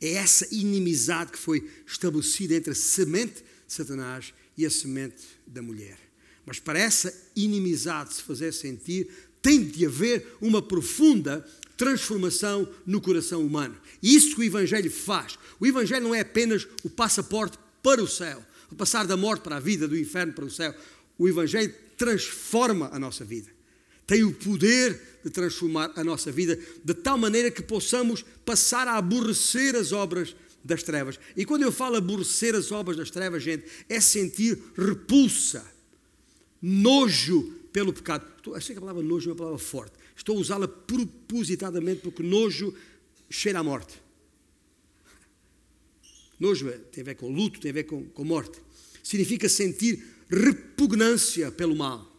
É essa inimizade que foi estabelecida entre a semente de Satanás e a semente da mulher. Mas para essa inimizade se fazer sentir, tem de haver uma profunda transformação no coração humano. E isso que o Evangelho faz. O Evangelho não é apenas o passaporte para o céu, o passar da morte para a vida, do inferno para o céu. O Evangelho transforma a nossa vida tem o poder de transformar a nossa vida de tal maneira que possamos passar a aborrecer as obras das trevas. E quando eu falo aborrecer as obras das trevas, gente, é sentir repulsa, nojo pelo pecado. Achei que a palavra nojo é uma palavra forte. Estou a usá-la propositadamente porque nojo cheira à morte. Nojo é, tem a ver com luto, tem a ver com, com morte. Significa sentir repugnância pelo mal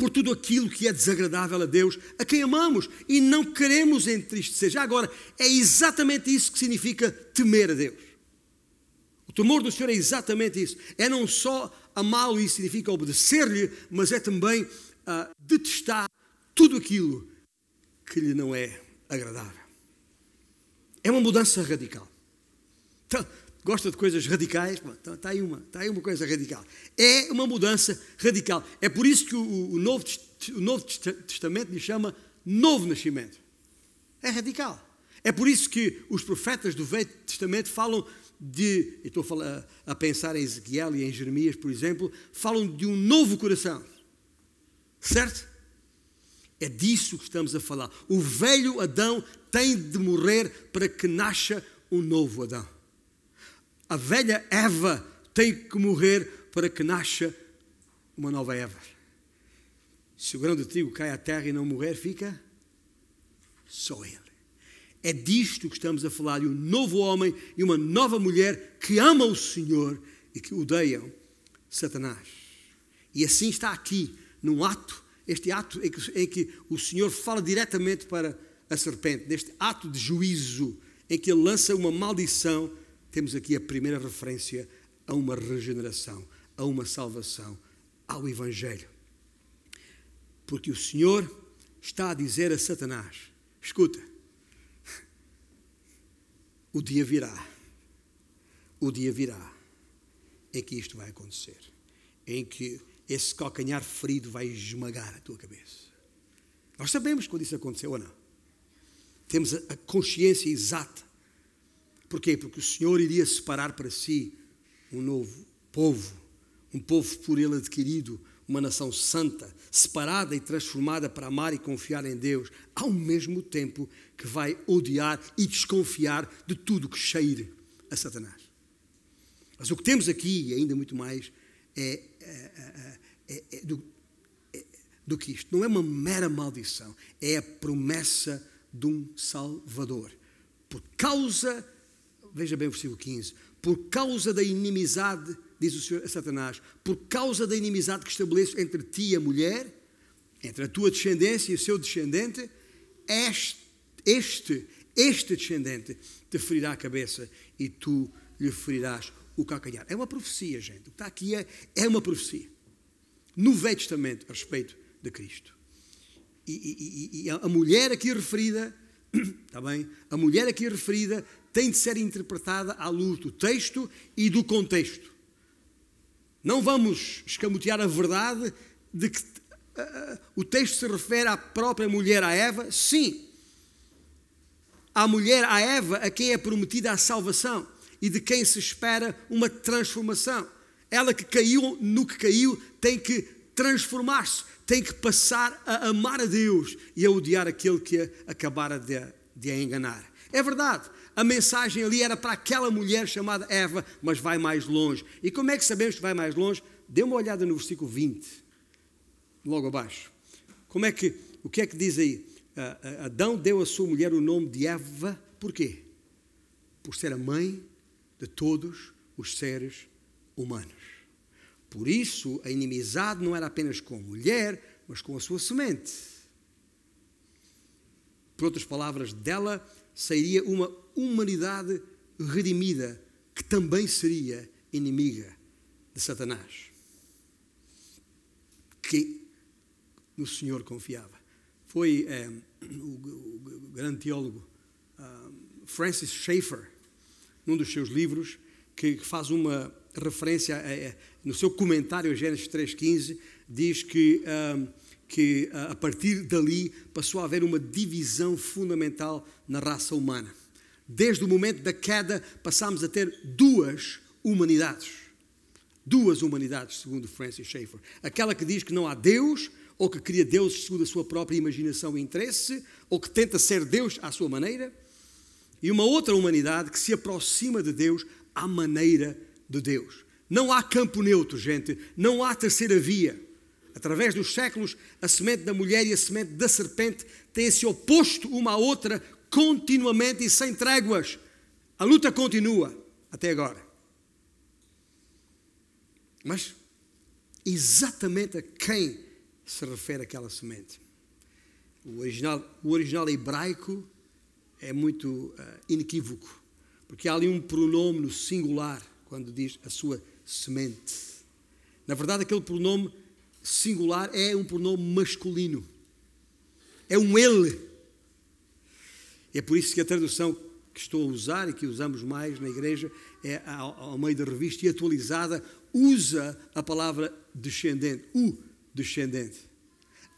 por tudo aquilo que é desagradável a Deus, a quem amamos e não queremos entristecer. Já agora, é exatamente isso que significa temer a Deus. O temor do Senhor é exatamente isso. É não só amá-lo e significa obedecer-lhe, mas é também uh, detestar tudo aquilo que lhe não é agradável. É uma mudança radical. Gosta de coisas radicais? Está tá aí uma, está aí uma coisa radical. É uma mudança radical. É por isso que o, o, Novo, o Novo Testamento lhe chama Novo Nascimento. É radical. É por isso que os profetas do Velho Testamento falam de, estou a, a pensar em Ezequiel e em Jeremias, por exemplo, falam de um novo coração. Certo? É disso que estamos a falar. O velho Adão tem de morrer para que nasça um novo Adão. A velha Eva tem que morrer para que nasça uma nova Eva. Se o grão de trigo cai à terra e não morrer, fica só ele. É disto que estamos a falar, de um novo homem e uma nova mulher que amam o Senhor e que odeiam Satanás. E assim está aqui, num ato, este ato em que, em que o Senhor fala diretamente para a serpente, neste ato de juízo, em que ele lança uma maldição temos aqui a primeira referência a uma regeneração, a uma salvação, ao Evangelho. Porque o Senhor está a dizer a Satanás: escuta, o dia virá, o dia virá em que isto vai acontecer, em que esse calcanhar ferido vai esmagar a tua cabeça. Nós sabemos quando isso aconteceu ou não. Temos a consciência exata Porquê? Porque o Senhor iria separar para si um novo povo, um povo por ele adquirido, uma nação santa, separada e transformada para amar e confiar em Deus, ao mesmo tempo que vai odiar e desconfiar de tudo que cheire a Satanás. Mas o que temos aqui, e ainda muito mais, é, é, é, é do, do que isto. Não é uma mera maldição, é a promessa de um Salvador. Por causa veja bem o versículo 15, por causa da inimizade, diz o Senhor a Satanás, por causa da inimizade que estabeleço entre ti e a mulher, entre a tua descendência e o seu descendente, este, este, este descendente te ferirá a cabeça e tu lhe ferirás o calcanhar. É uma profecia, gente. O que está aqui é, é uma profecia. No Velho Testamento, a respeito de Cristo. E, e, e a mulher aqui referida, está bem? A mulher aqui referida tem de ser interpretada à luz do texto e do contexto. Não vamos escamotear a verdade de que uh, o texto se refere à própria mulher, a Eva. Sim. À mulher, a Eva, a quem é prometida a salvação e de quem se espera uma transformação. Ela que caiu no que caiu tem que transformar-se, tem que passar a amar a Deus e a odiar aquele que acabara de, de a enganar. É verdade, a mensagem ali era para aquela mulher chamada Eva, mas vai mais longe. E como é que sabemos que vai mais longe? Dê uma olhada no versículo 20, logo abaixo. Como é que, o que é que diz aí? Adão deu à sua mulher o nome de Eva, por quê? Por ser a mãe de todos os seres humanos. Por isso, a inimizade não era apenas com a mulher, mas com a sua semente. Por outras palavras, dela sairia uma humanidade redimida que também seria inimiga de Satanás. Que no Senhor confiava. Foi é, o, o, grande teólogo uh, Francis Schaeffer, num dos seus livros, que faz uma referência a, a, no seu comentário a Gênesis 3,15, diz que, uh, que a partir dali passou a haver uma divisão fundamental na raça humana desde o momento da queda, passámos a ter duas humanidades. Duas humanidades, segundo Francis Schaeffer. Aquela que diz que não há Deus, ou que cria Deus segundo a sua própria imaginação e interesse, ou que tenta ser Deus à sua maneira, e uma outra humanidade que se aproxima de Deus à maneira de Deus. Não há campo neutro, gente, não há terceira via. Através dos séculos, a semente da mulher e a semente da serpente têm se oposto uma à outra continuamente e sem tréguas. A luta continua até agora. Mas exatamente a quem se refere àquela semente. O original, o original hebraico é muito uh, inequívoco, porque há ali um pronome singular quando diz a sua semente. Na verdade, aquele pronome singular é um pronome masculino. É um ele. É por isso que a tradução que estou a usar e que usamos mais na igreja é ao, meio da revista e atualizada usa a palavra descendente, o descendente.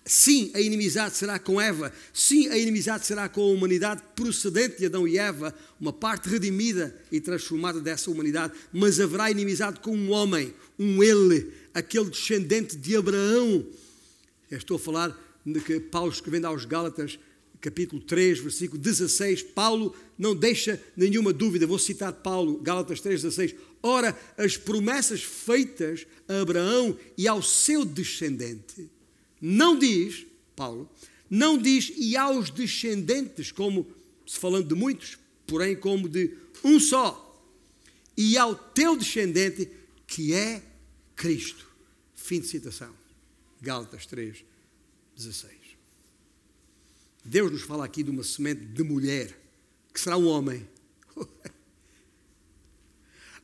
Sim, a inimizade será com Eva. Sim, a inimizade será com a humanidade procedente de Adão e Eva, uma parte redimida e transformada dessa humanidade. Mas haverá inimizade com um homem, um ele, aquele descendente de Abraão. Eu estou a falar de que Paulo escrevendo aos Gálatas, capítulo 3, versículo 16, Paulo não deixa nenhuma dúvida, vou citar Paulo, Gálatas 3, 16. Ora, as promessas feitas a Abraão e ao seu descendente não diz, Paulo, não diz e aos descendentes, como se falando de muitos, porém como de um só, e ao teu descendente, que é Cristo. Fim de citação. Gálatas 3, 16. Deus nos fala aqui de uma semente de mulher, que será um homem.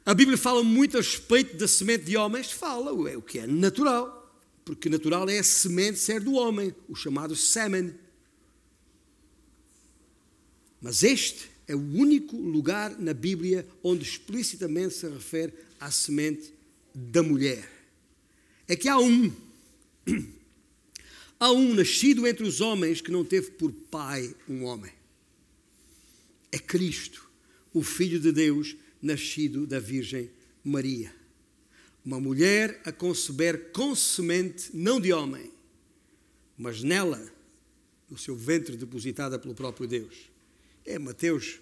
A Bíblia fala muito a respeito da semente de homens? Fala, é o que é natural porque natural é a semente ser do homem, o chamado sêmen. Mas este é o único lugar na Bíblia onde explicitamente se refere à semente da mulher. É que há um, há um nascido entre os homens que não teve por pai um homem. É Cristo, o Filho de Deus, nascido da Virgem Maria uma mulher a conceber com semente não de homem, mas nela, no seu ventre depositada pelo próprio Deus. É, Mateus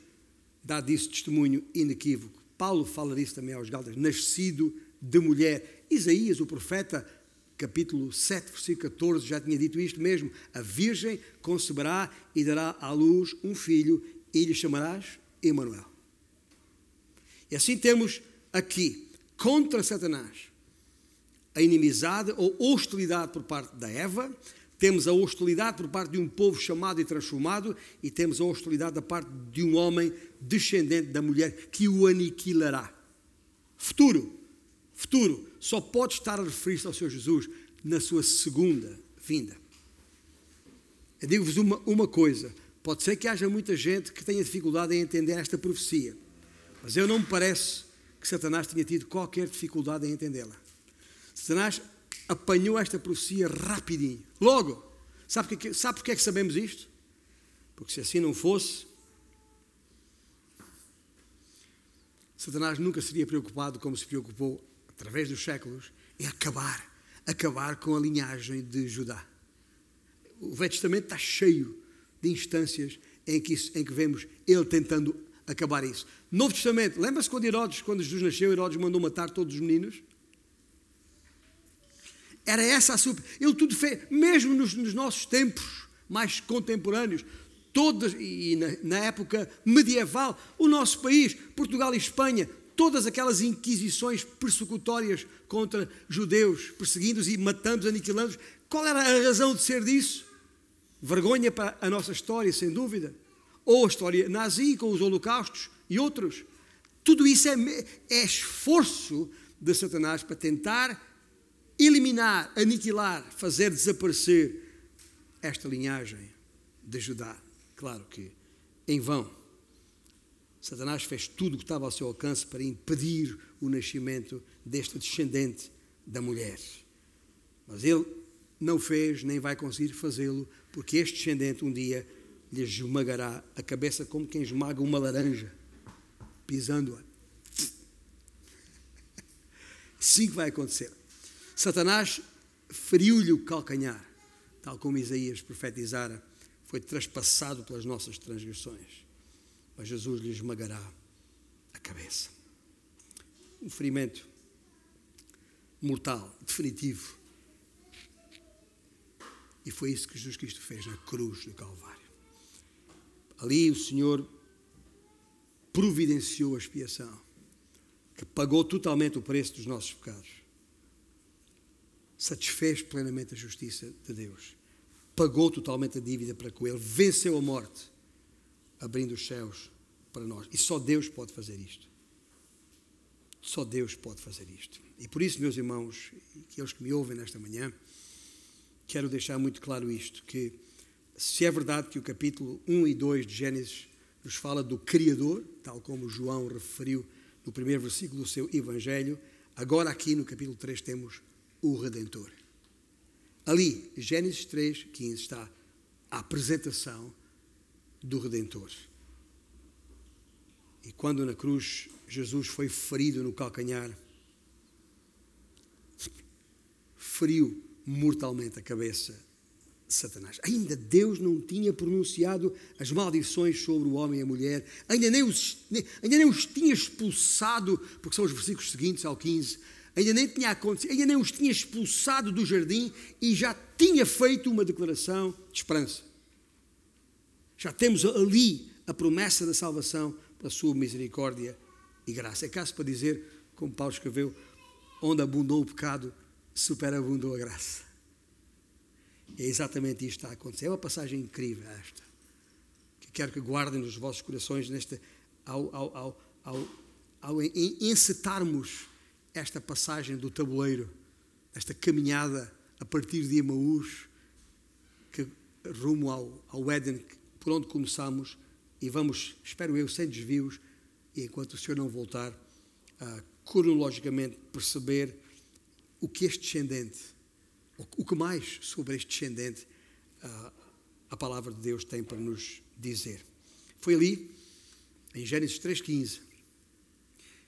dá disso testemunho inequívoco. Paulo fala disso também aos Gálatas, nascido de mulher. Isaías, o profeta, capítulo 7, versículo 14, já tinha dito isto mesmo: A Virgem conceberá e dará à luz um filho, e lhe chamarás Emanuel. E assim temos aqui contra Satanás. A inimizade ou hostilidade por parte da Eva, temos a hostilidade por parte de um povo chamado e transformado, e temos a hostilidade da parte de um homem descendente da mulher que o aniquilará. Futuro, futuro, só pode estar a referir-se ao Senhor Jesus na sua segunda vinda. Eu digo-vos uma, uma coisa: pode ser que haja muita gente que tenha dificuldade em entender esta profecia, mas eu não me parece que Satanás tinha tido qualquer dificuldade em entendê-la. Satanás apanhou esta profecia rapidinho, logo. Sabe, porque, sabe porque é que sabemos isto? Porque se assim não fosse, Satanás nunca seria preocupado como se preocupou através dos séculos em acabar, acabar com a linhagem de Judá. O Velho Testamento está cheio de instâncias em que, em que vemos ele tentando acabar isso. Novo Testamento, lembra-se quando Herodes, quando Jesus nasceu, Herodes mandou matar todos os meninos? Era essa a sua. Ele tudo fez, mesmo nos, nos nossos tempos mais contemporâneos, todas, e na, na, época medieval, o nosso país, Portugal e Espanha, todas aquelas inquisições persecutórias contra judeus, perseguindo-os e matando-os, aniquilando-os, qual era a razão de ser disso? Vergonha para a nossa história, sem dúvida ou a história nazi com os holocaustos e outros. Tudo isso é, é esforço de Satanás para tentar eliminar, aniquilar, fazer desaparecer esta linhagem de Judá. Claro que em vão. Satanás fez tudo o que estava ao seu alcance para impedir o nascimento deste descendente da mulher. Mas ele não fez, nem vai conseguir fazê-lo, porque este descendente um dia lhe esmagará a cabeça como quem esmaga uma laranja, pisando-a. Sim que vai acontecer. Satanás feriu-lhe o calcanhar, tal como Isaías profetizara, foi traspassado pelas nossas transgressões. Mas Jesus lhe esmagará a cabeça. Um ferimento mortal, definitivo. E foi isso que Jesus Cristo fez na cruz do Calvário. Ali o Senhor providenciou a expiação, que pagou totalmente o preço dos nossos pecados. satisfez plenamente a justiça de Deus, pagou totalmente a dívida para com Ele, venceu a morte, abrindo os céus para nós. E só Deus pode fazer isto. Só Deus pode fazer isto. E por isso, meus irmãos, e aqueles que me ouvem nesta manhã, quero deixar muito claro isto: que se é verdade que o capítulo 1 e 2 de Gênesis nos fala do Criador, tal como João referiu no primeiro versículo do seu Evangelho, agora aqui no capítulo 3 temos o Redentor. Ali, Gênesis 3, 15, está a apresentação do Redentor. E quando na cruz Jesus foi ferido no calcanhar, feriu mortalmente a cabeça Satanás. Ainda Deus não tinha pronunciado as maldições sobre o homem e a mulher, ainda nem os, ainda nem os tinha expulsado, porque são os versículos seguintes ao 15, ainda nem tinha acontecido, ainda nem os tinha expulsado do jardim e já tinha feito uma declaração de esperança. Já temos ali a promessa da salvação pela sua misericórdia e graça. É caso para dizer, como Paulo escreveu, onde abundou o pecado, superabundou a graça. É exatamente isto que está a acontecer. É uma passagem incrível esta, que quero que guardem nos vossos corações neste, ao, ao, ao, ao, ao encetarmos esta passagem do tabuleiro, esta caminhada a partir de Emaús, que rumo ao, ao Éden, por onde começamos, e vamos, espero eu, sem desvios, e enquanto o Senhor não voltar, a cronologicamente perceber o que este descendente, o que mais sobre este descendente a, a palavra de Deus tem para nos dizer. Foi ali, em Gênesis 3,15,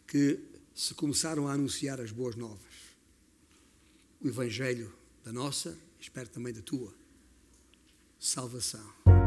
que se começaram a anunciar as boas novas. O Evangelho da nossa, espero também da tua, salvação.